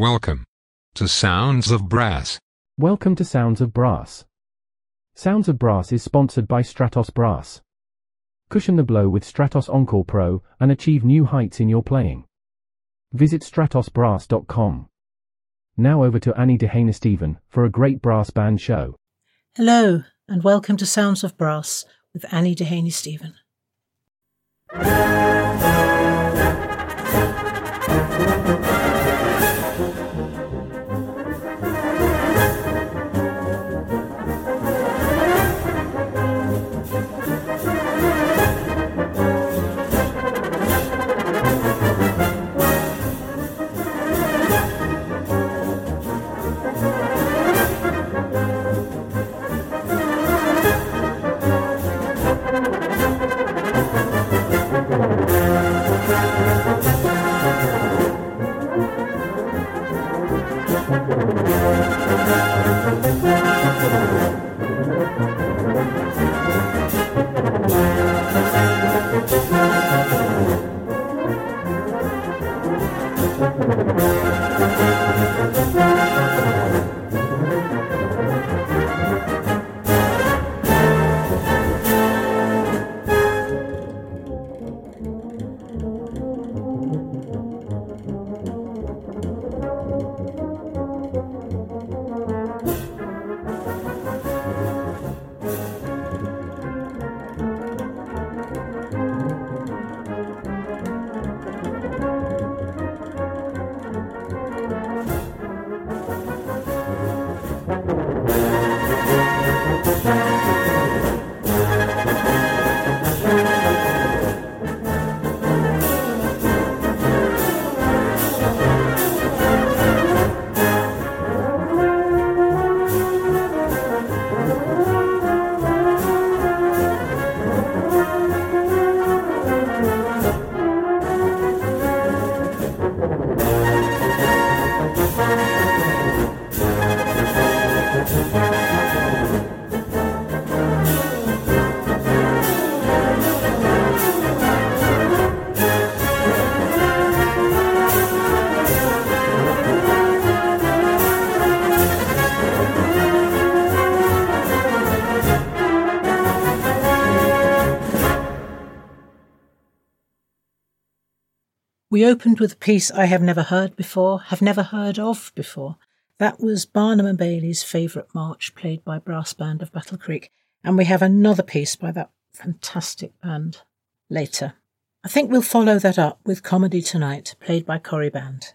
Welcome to Sounds of Brass. Welcome to Sounds of Brass. Sounds of Brass is sponsored by Stratos Brass. Cushion the blow with Stratos Encore Pro and achieve new heights in your playing. Visit stratosbrass.com. Now over to Annie Dehaney Steven for a great brass band show. Hello, and welcome to Sounds of Brass with Annie Dehaney Steven. We opened with a piece I have never heard before, have never heard of before. That was Barnum and Bailey's favourite march played by Brass Band of Battle Creek. And we have another piece by that fantastic band later. I think we'll follow that up with Comedy Tonight, played by Cory Band.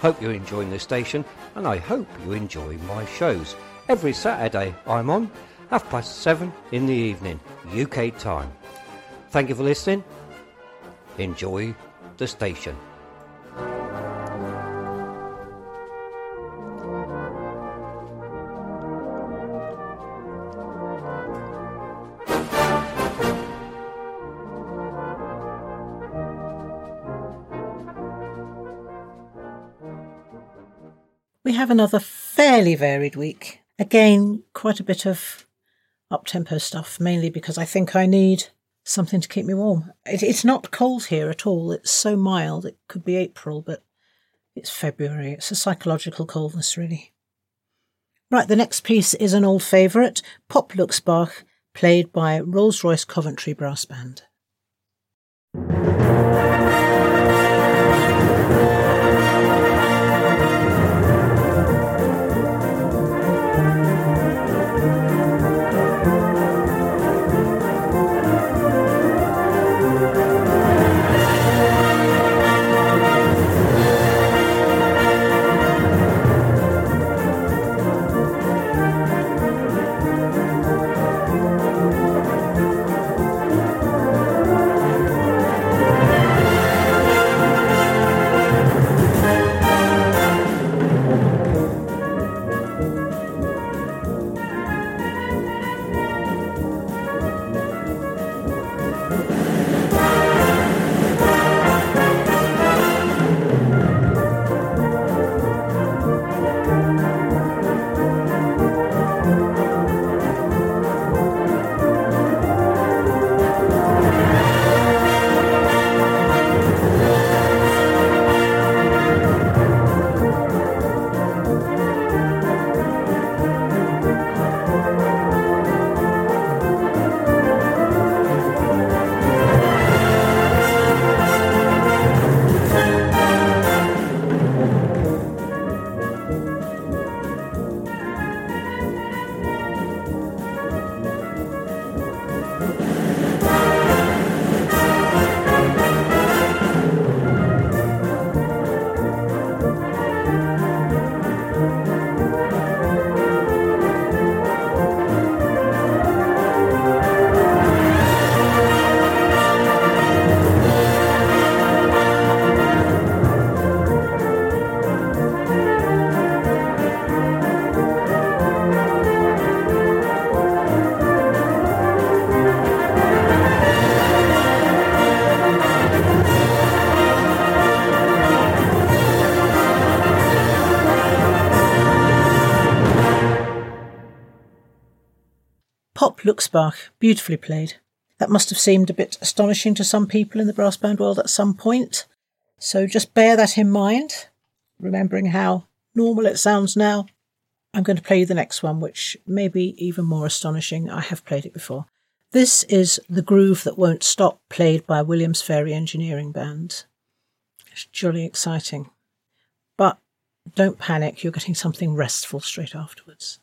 hope you're enjoying this station, and I hope you enjoy my shows. Every Saturday I'm on, half past seven in the evening, UK time. Thank you for listening. Enjoy the station. Have another fairly varied week. Again, quite a bit of up tempo stuff, mainly because I think I need something to keep me warm. It, it's not cold here at all. It's so mild. It could be April, but it's February. It's a psychological coldness, really. Right, the next piece is an old favourite, Pop Looks Bach, played by Rolls Royce Coventry Brass Band. Looks Bach, beautifully played. That must have seemed a bit astonishing to some people in the brass band world at some point. So just bear that in mind, remembering how normal it sounds now. I'm going to play you the next one, which may be even more astonishing. I have played it before. This is The Groove That Won't Stop, played by Williams Fairey Engineering Band. It's jolly exciting. But don't panic, you're getting something restful straight afterwards.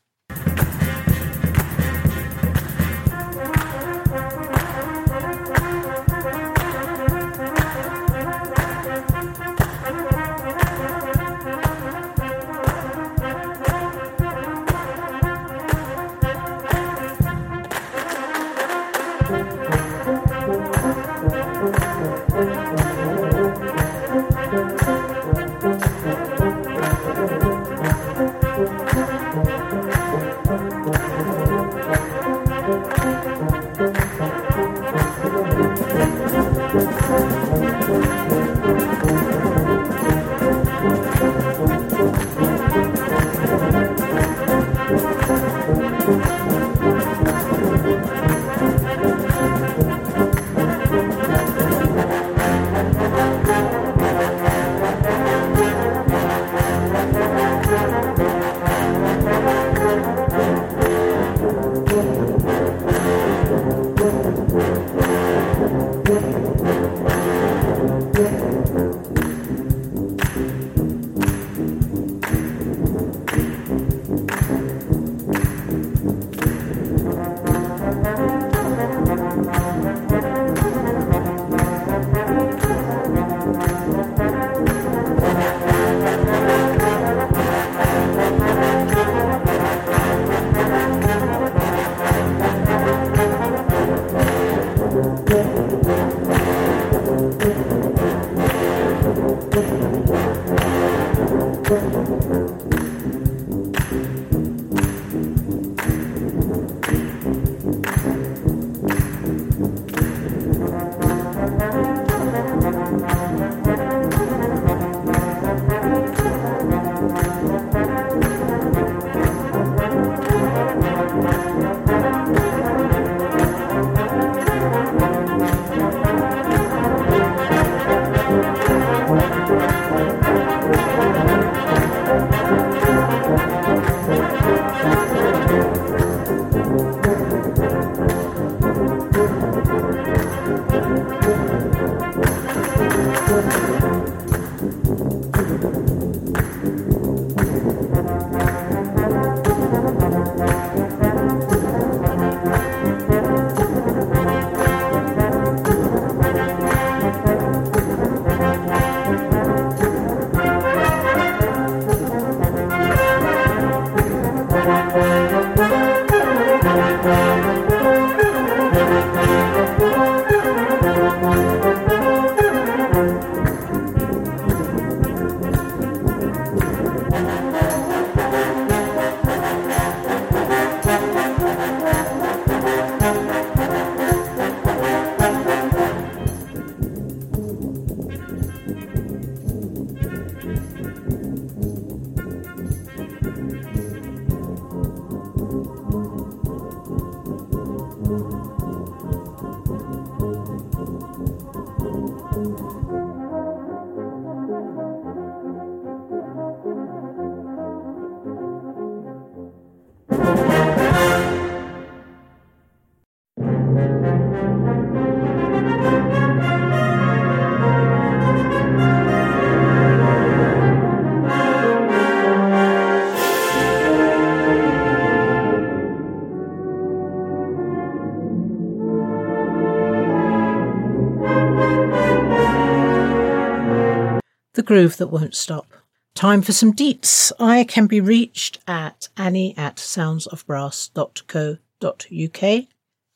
Groove that won't stop. Time for some deets. I can be reached at annie at soundsofbrass.co.uk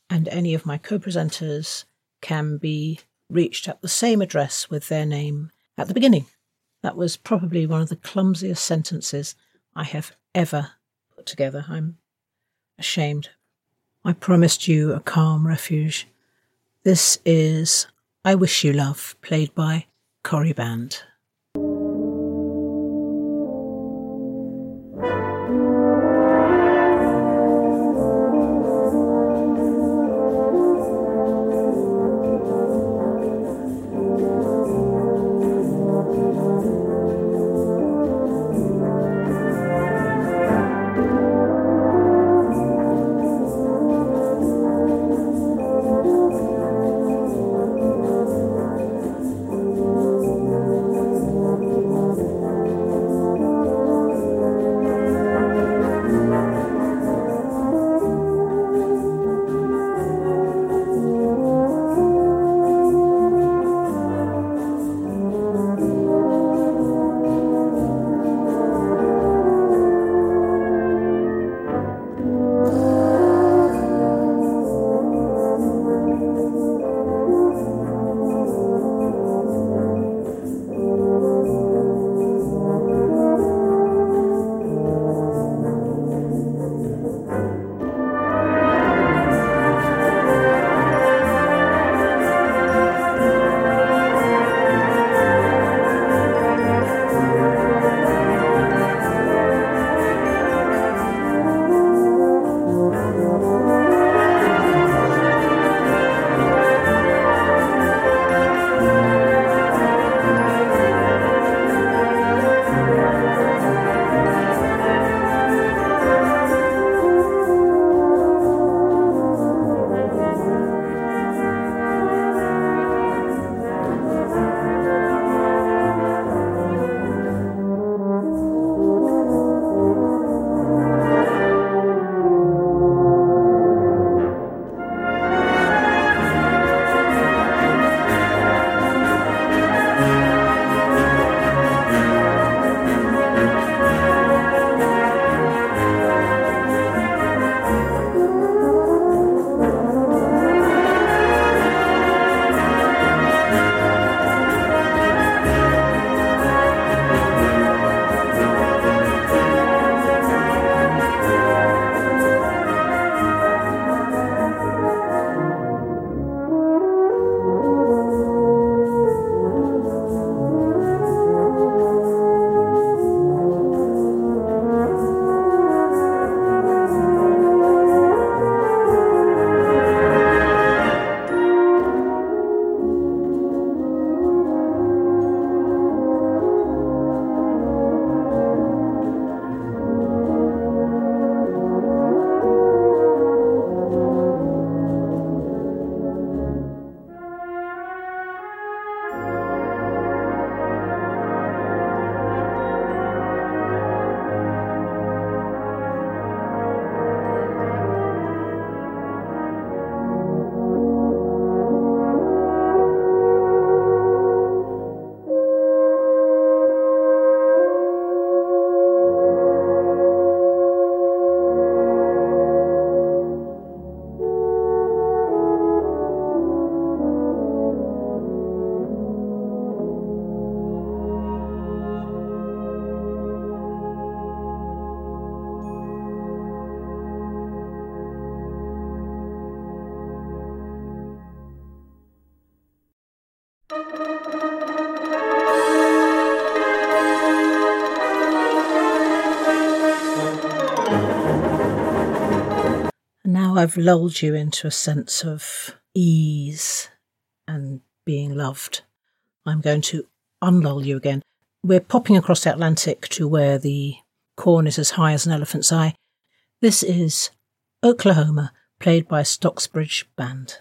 and any of my co-presenters can be reached at the same address with their name at the beginning. That was probably one of the clumsiest sentences I have ever put together. I'm ashamed. I promised you a calm refuge. This is I Wish You Love, played by Cory Band. I've lulled you into a sense of ease and being loved, I'm going to unlull you again. We're popping across the Atlantic to where the corn is as high as an elephant's eye. This is Oklahoma, played by Stocksbridge Band.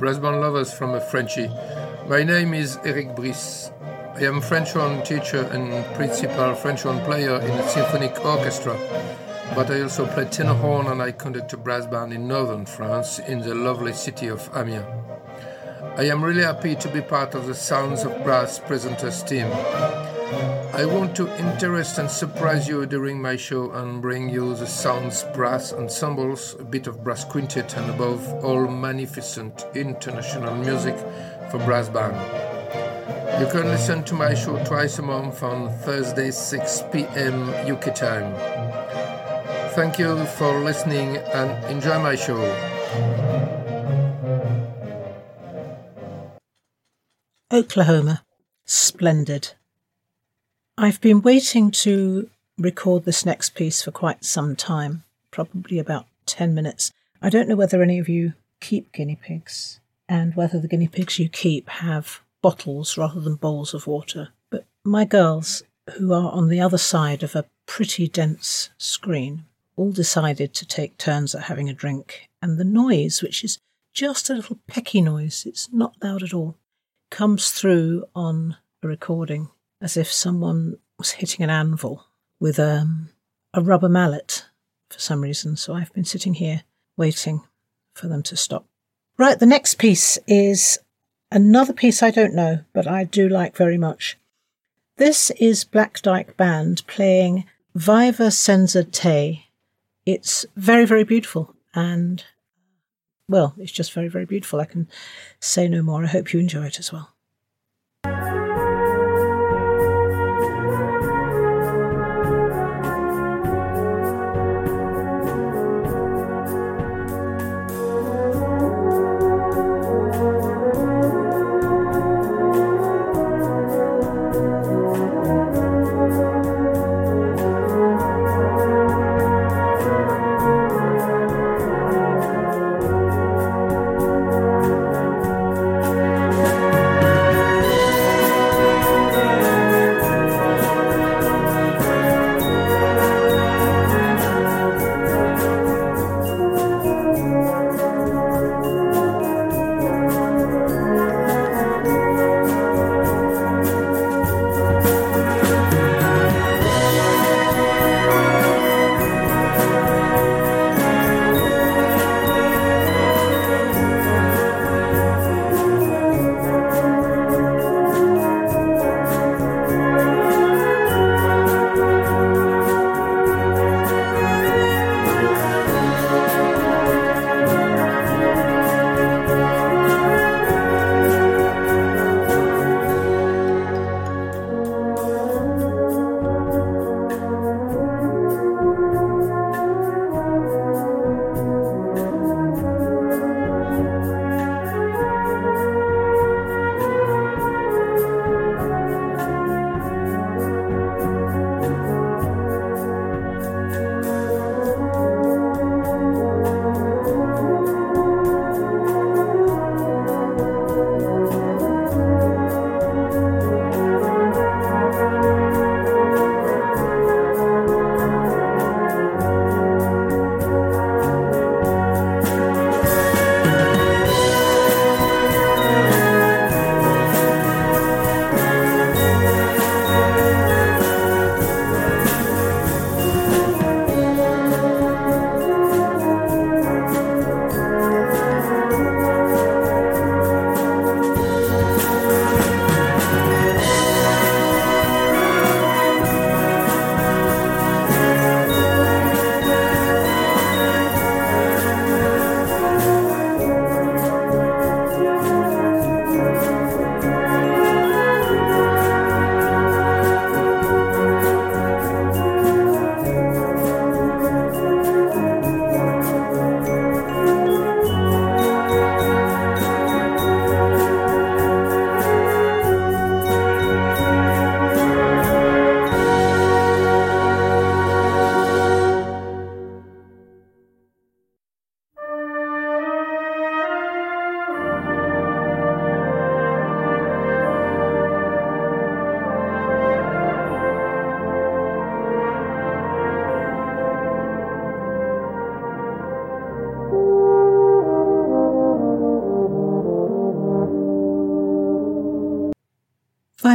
Brass band lovers from a Frenchy. My name is Eric Brice. I am French horn teacher and principal French horn player in a symphonic orchestra, but I also play tenor horn and I conduct a brass band in northern France in the lovely city of Amiens. I am really happy to be part of the Sounds of Brass presenters team. I want to interest and surprise you during my show and bring you the sounds brass ensembles, a bit of brass quintet, and above all, magnificent international music for brass band. You can listen to my show twice a month on Thursday, 6 p.m. UK time. Thank you for listening and enjoy my show. Oklahoma. Splendid. I've been waiting to record this next piece for quite some time, probably about 10 minutes. I don't know whether any of you keep guinea pigs and whether the guinea pigs you keep have bottles rather than bowls of water. But my girls, who are on the other side of a pretty dense screen, all decided to take turns at having a drink. And the noise, which is just a little pecky noise, it's not loud at all, comes through on a recording as if someone was hitting an anvil with um, a rubber mallet for some reason. So I've been sitting here waiting for them to stop. Right, the next piece is another piece I don't know, but I do like very much. This is Black Dyke Band playing Viva Senza Te. It's very, very beautiful and, well, it's just very, very beautiful. I can say no more. I hope you enjoy it as well.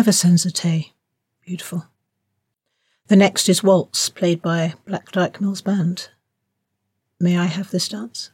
Five Sensate. Beautiful. The next is Waltz, played by Black Dyke Mills Band. May I have this dance?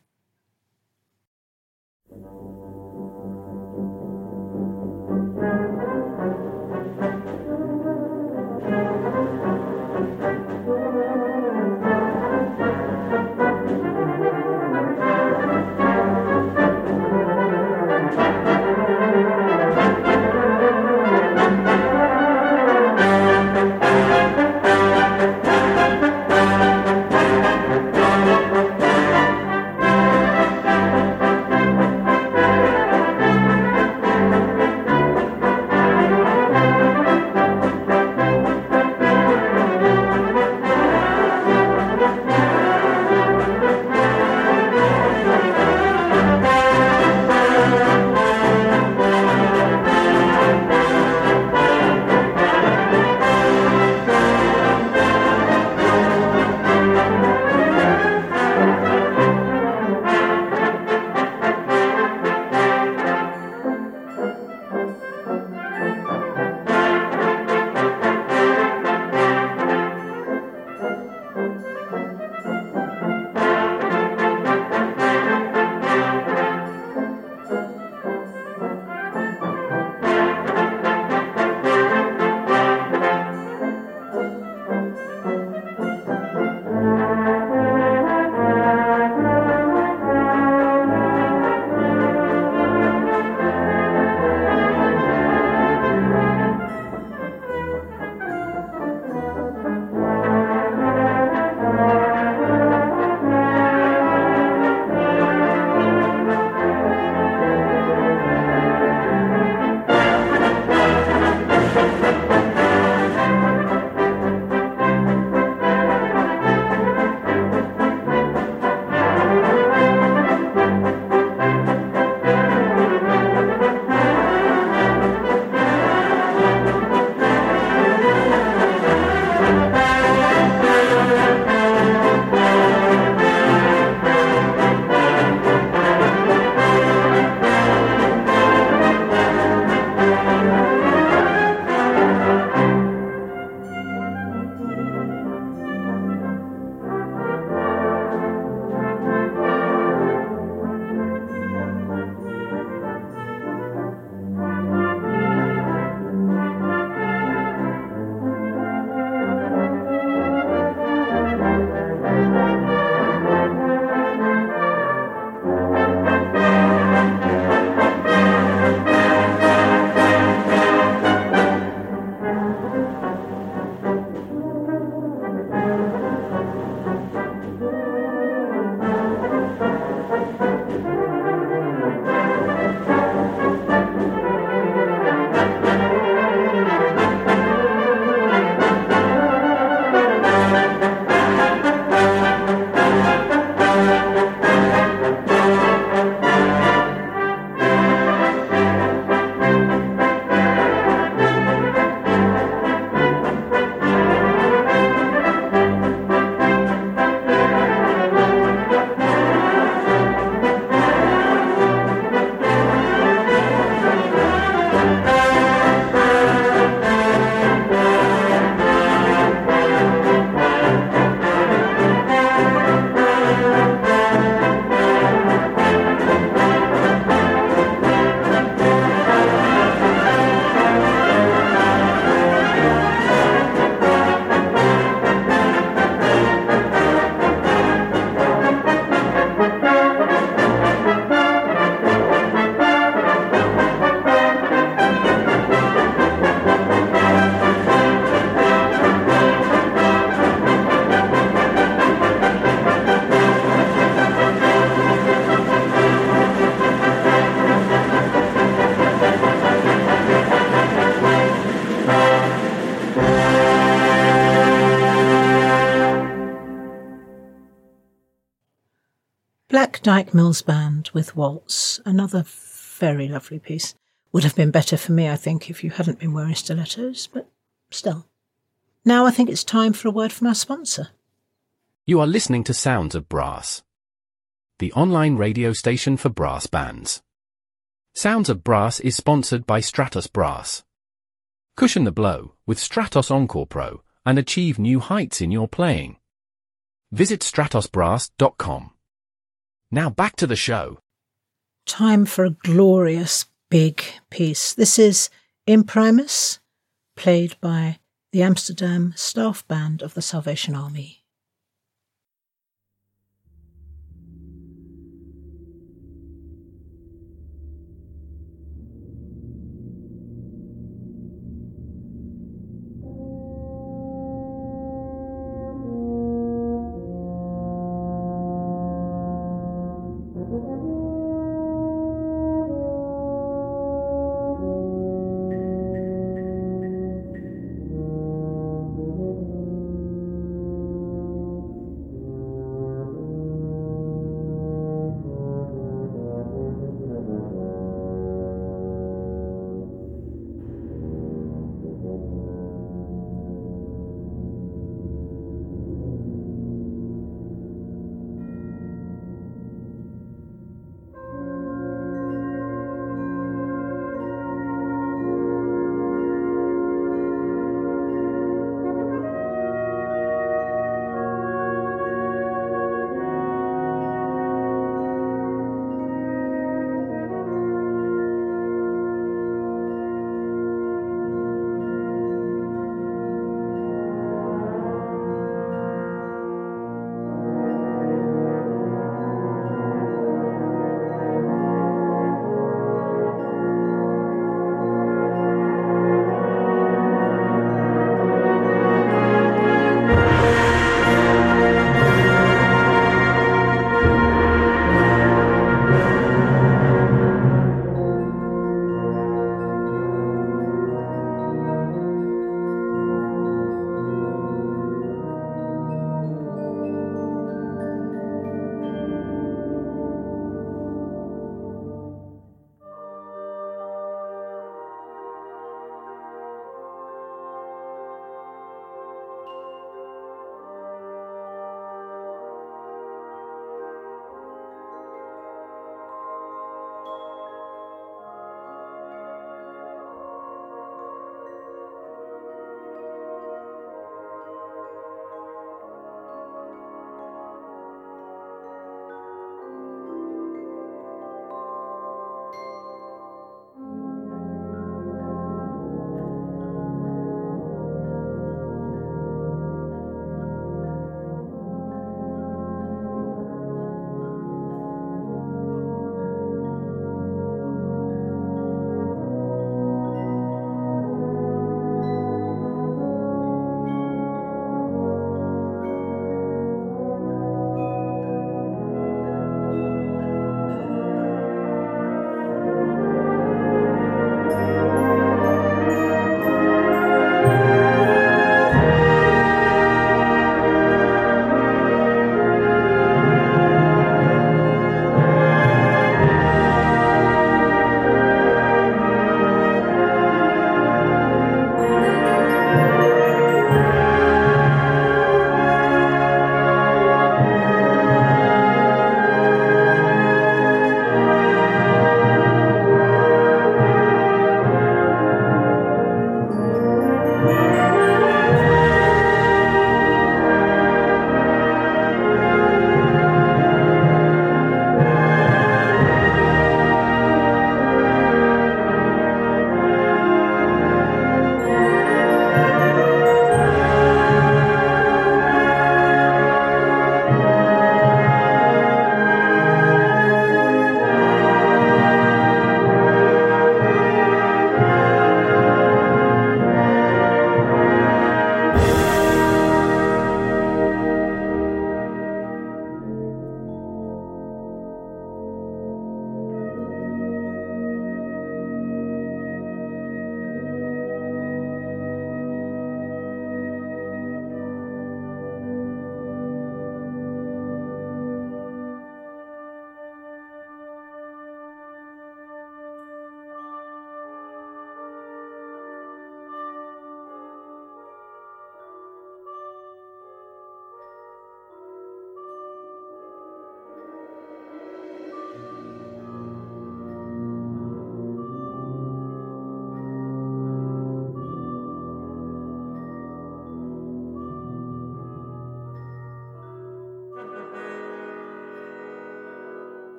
Dyke Mills Band with Waltz, another very lovely piece. Would have been better for me, I think, if you hadn't been wearing stilettos, but still. Now I think it's time for a word from our sponsor. You are listening to Sounds of Brass, the online radio station for brass bands. Sounds of Brass is sponsored by Stratos Brass. Cushion the blow with Stratos Encore Pro and achieve new heights in your playing. Visit stratosbrass.com. Now back to the show. Time for a glorious big piece. This is Imprimus, played by the Amsterdam Staff Band of the Salvation Army.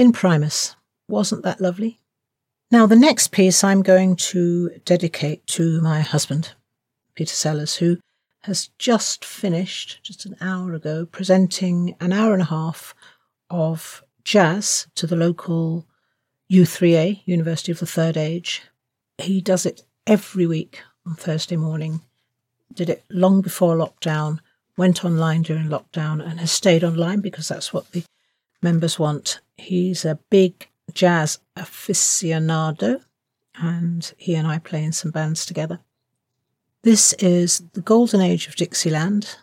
In Primus. Wasn't that lovely? Now, the next piece I'm going to dedicate to my husband, Peter Sellers, who has just finished, just an hour ago, presenting an hour and a half of jazz to the local U3A, University of the Third Age. He does it every week on Thursday morning, did it long before lockdown, went online during lockdown, and has stayed online because that's what the members want. He's a big jazz aficionado, and he and I play in some bands together. This is The Golden Age of Dixieland,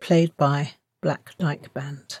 played by Black Dyke Band.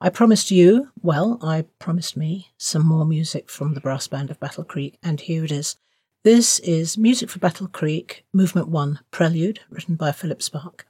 I promised you, well, I promised me some more music from the brass band of Battle Creek, and here it is. This is Music for Battle Creek, Movement 1, Prelude, written by Philip Sparke.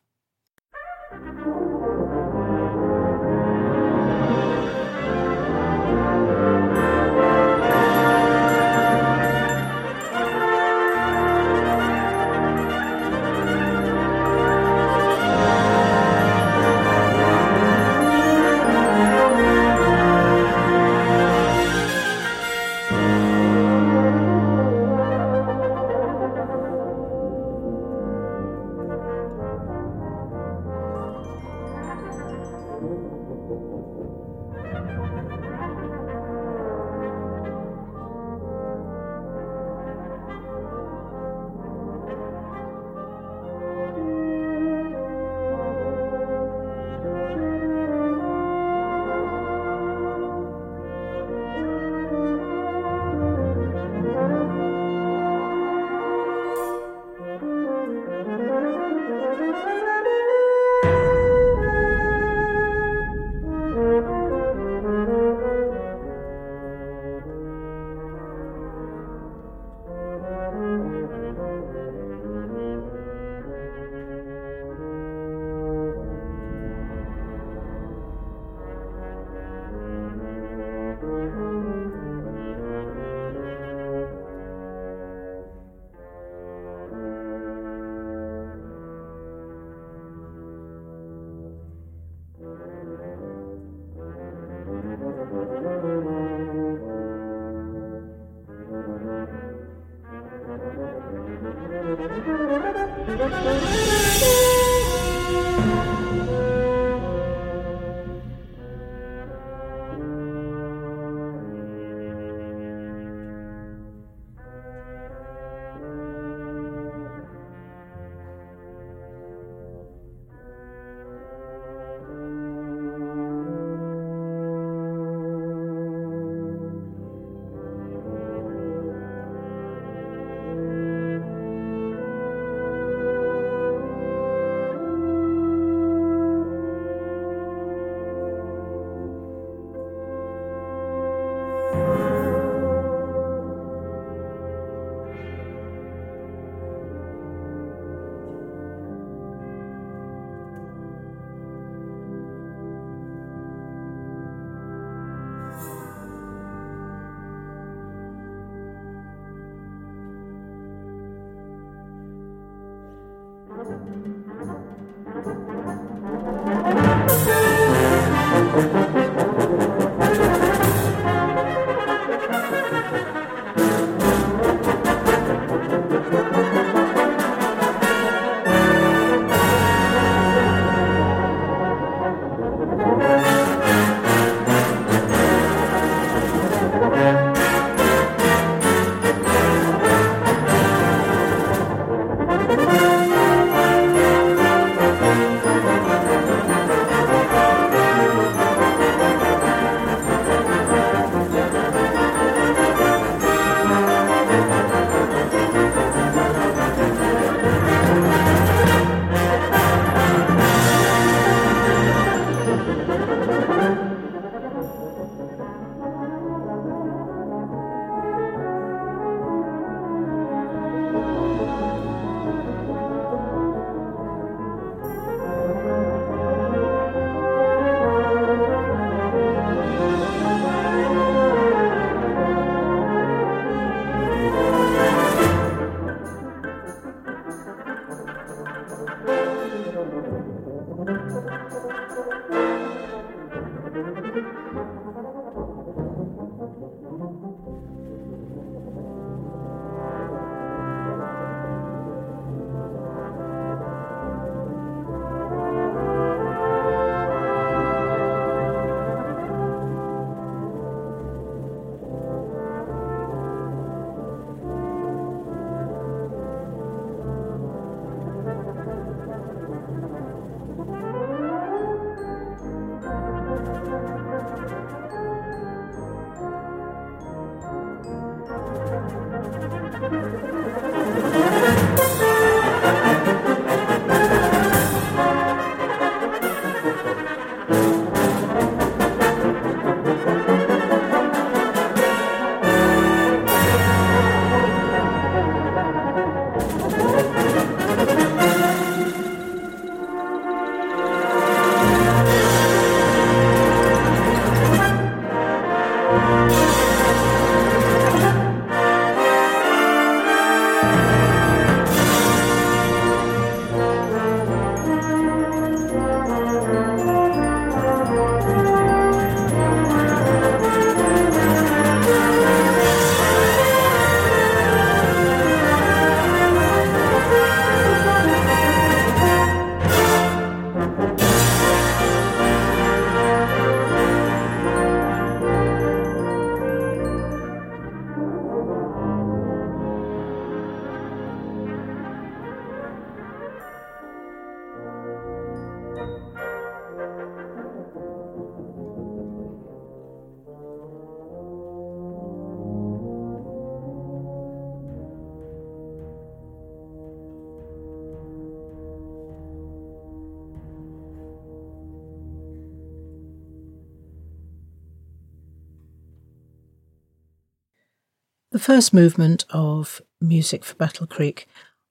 The first movement of Music for Battle Creek.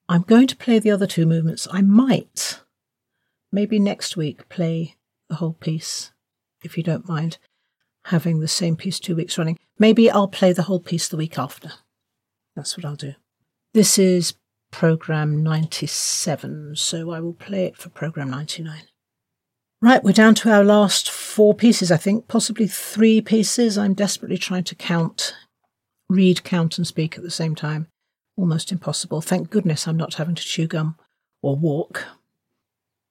I'm going to play the other two movements. I might, maybe next week, play the whole piece, if you don't mind having the same piece two weeks running. Maybe I'll play the whole piece the week after. That's what I'll do. This is program 97, so I will play it for program 99. Right, we're down to our last four pieces, I think, possibly three pieces. I'm desperately trying to count, read, count, and speak at the same time. Almost impossible. Thank goodness I'm not having to chew gum or walk.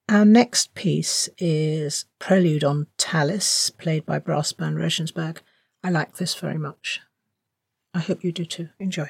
Our next piece is Prelude on Tallis, played by brass band Regensburg. I like this very much. I hope you do too. Enjoy.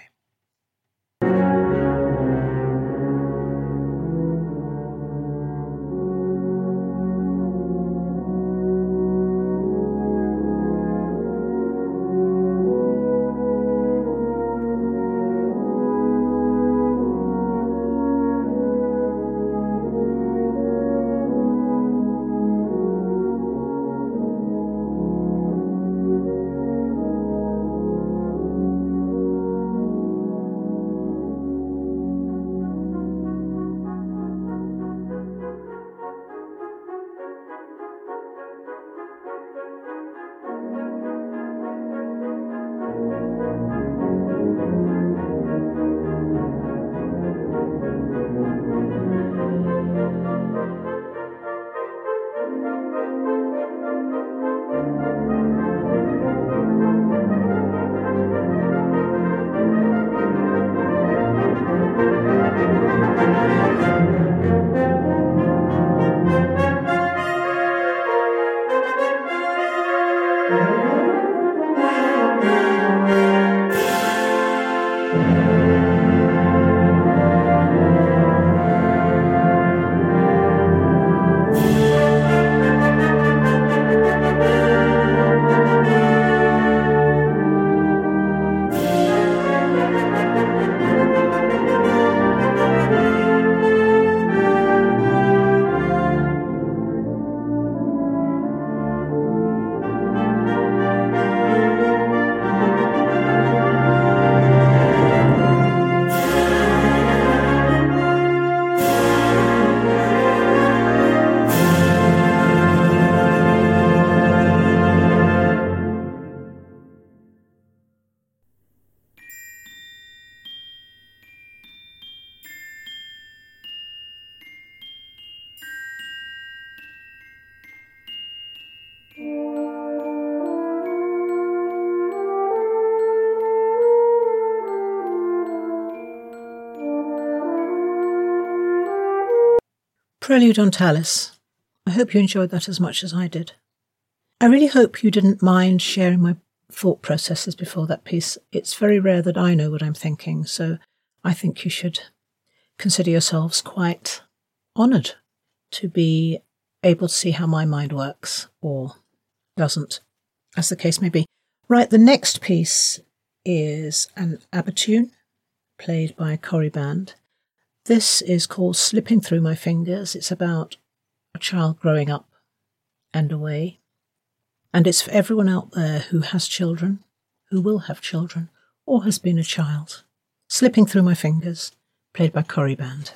Prelude on Tallis. I hope you enjoyed that as much as I did. I really hope you didn't mind sharing my thought processes before that piece. It's very rare that I know what I'm thinking, so I think you should consider yourselves quite honoured to be able to see how my mind works or doesn't, as the case may be. Right, the next piece is an tune played by Cory Band. This is called Slipping Through My Fingers. It's about a child growing up and away. And it's for everyone out there who has children, who will have children, or has been a child. Slipping Through My Fingers, played by Cory Band.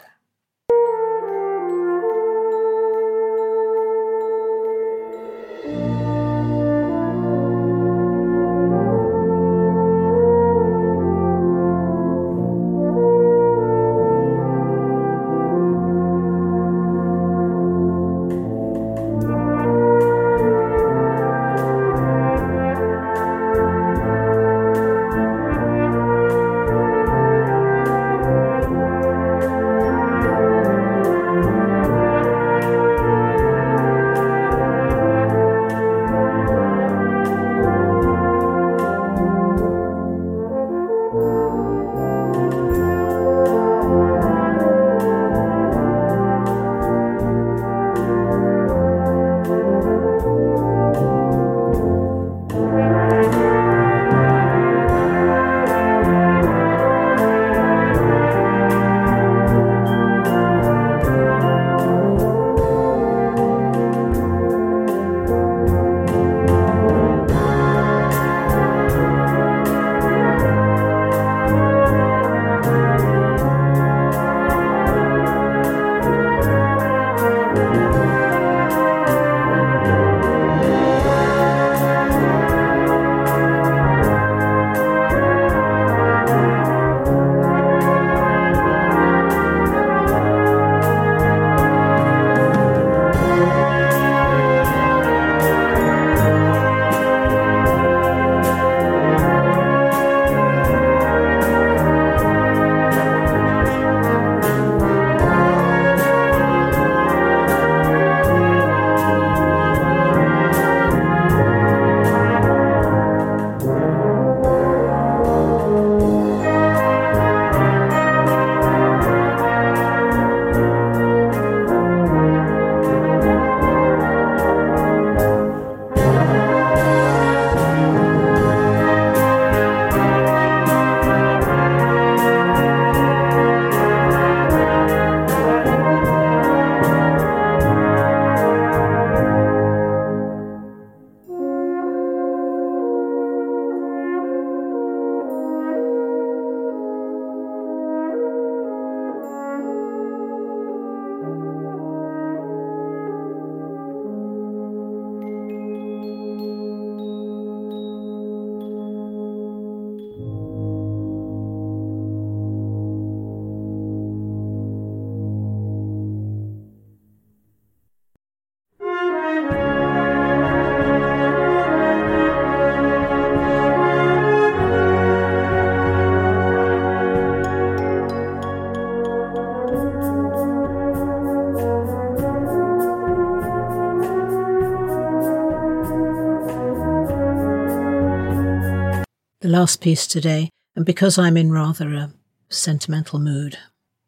Last piece today, and because I'm in rather a sentimental mood,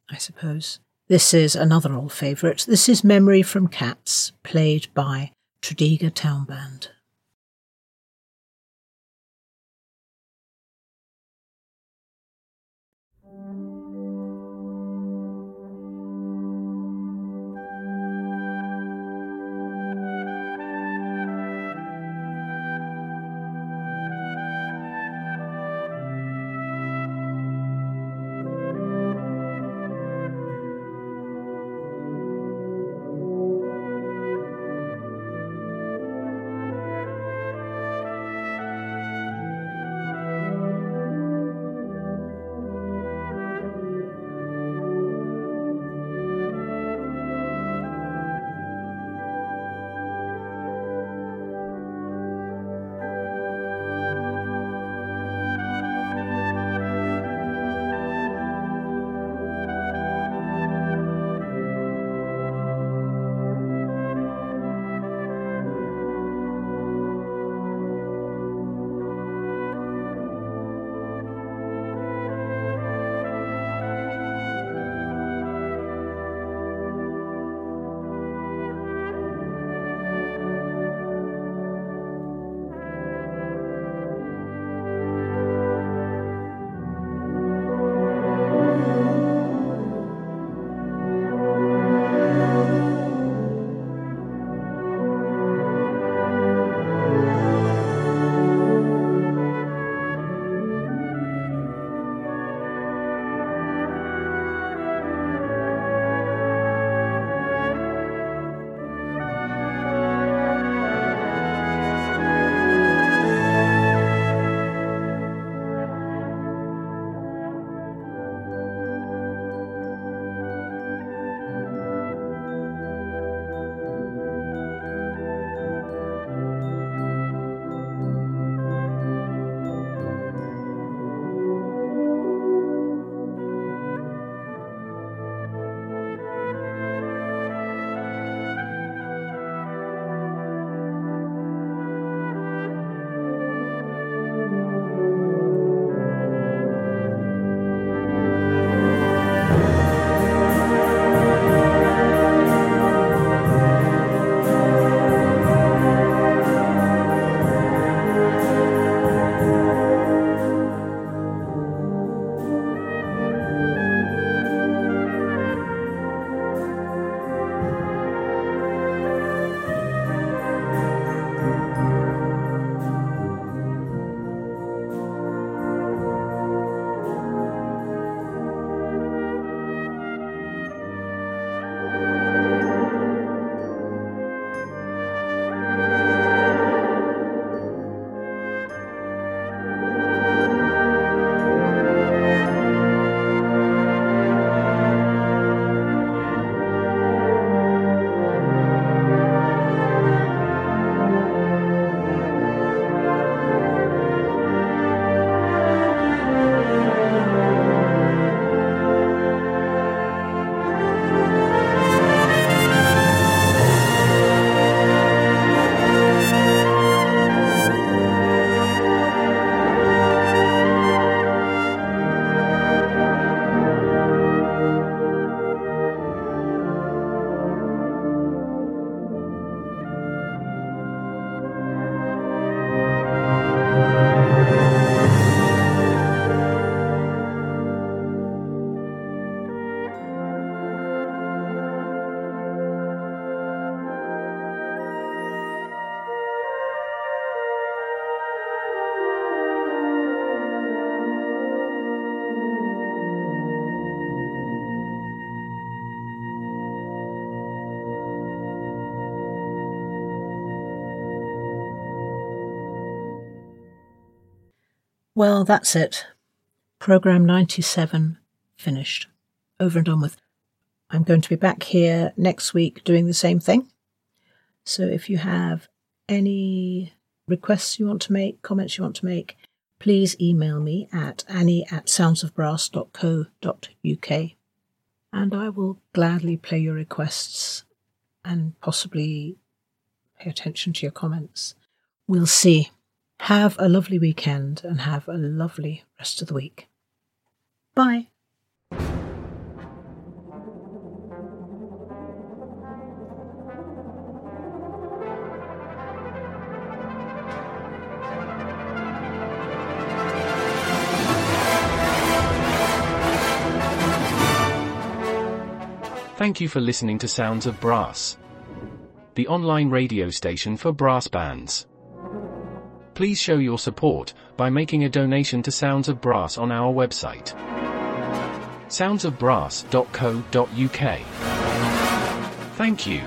I suppose. This is another old favourite. This is Memory from Cats, played by Tredegar Town Band. Well, that's it. Program 97 finished. Over and done with. I'm going to be back here next week doing the same thing. So if you have any requests you want to make, comments you want to make, please email me at annie at soundsofbrass.co.uk and I will gladly play your requests and possibly pay attention to your comments. We'll see. Have a lovely weekend and have a lovely rest of the week. Bye. Thank you for listening to Sounds of Brass, the online radio station for brass bands. Please show your support by making a donation to Sounds of Brass on our website, soundsofbrass.co.uk. Thank you.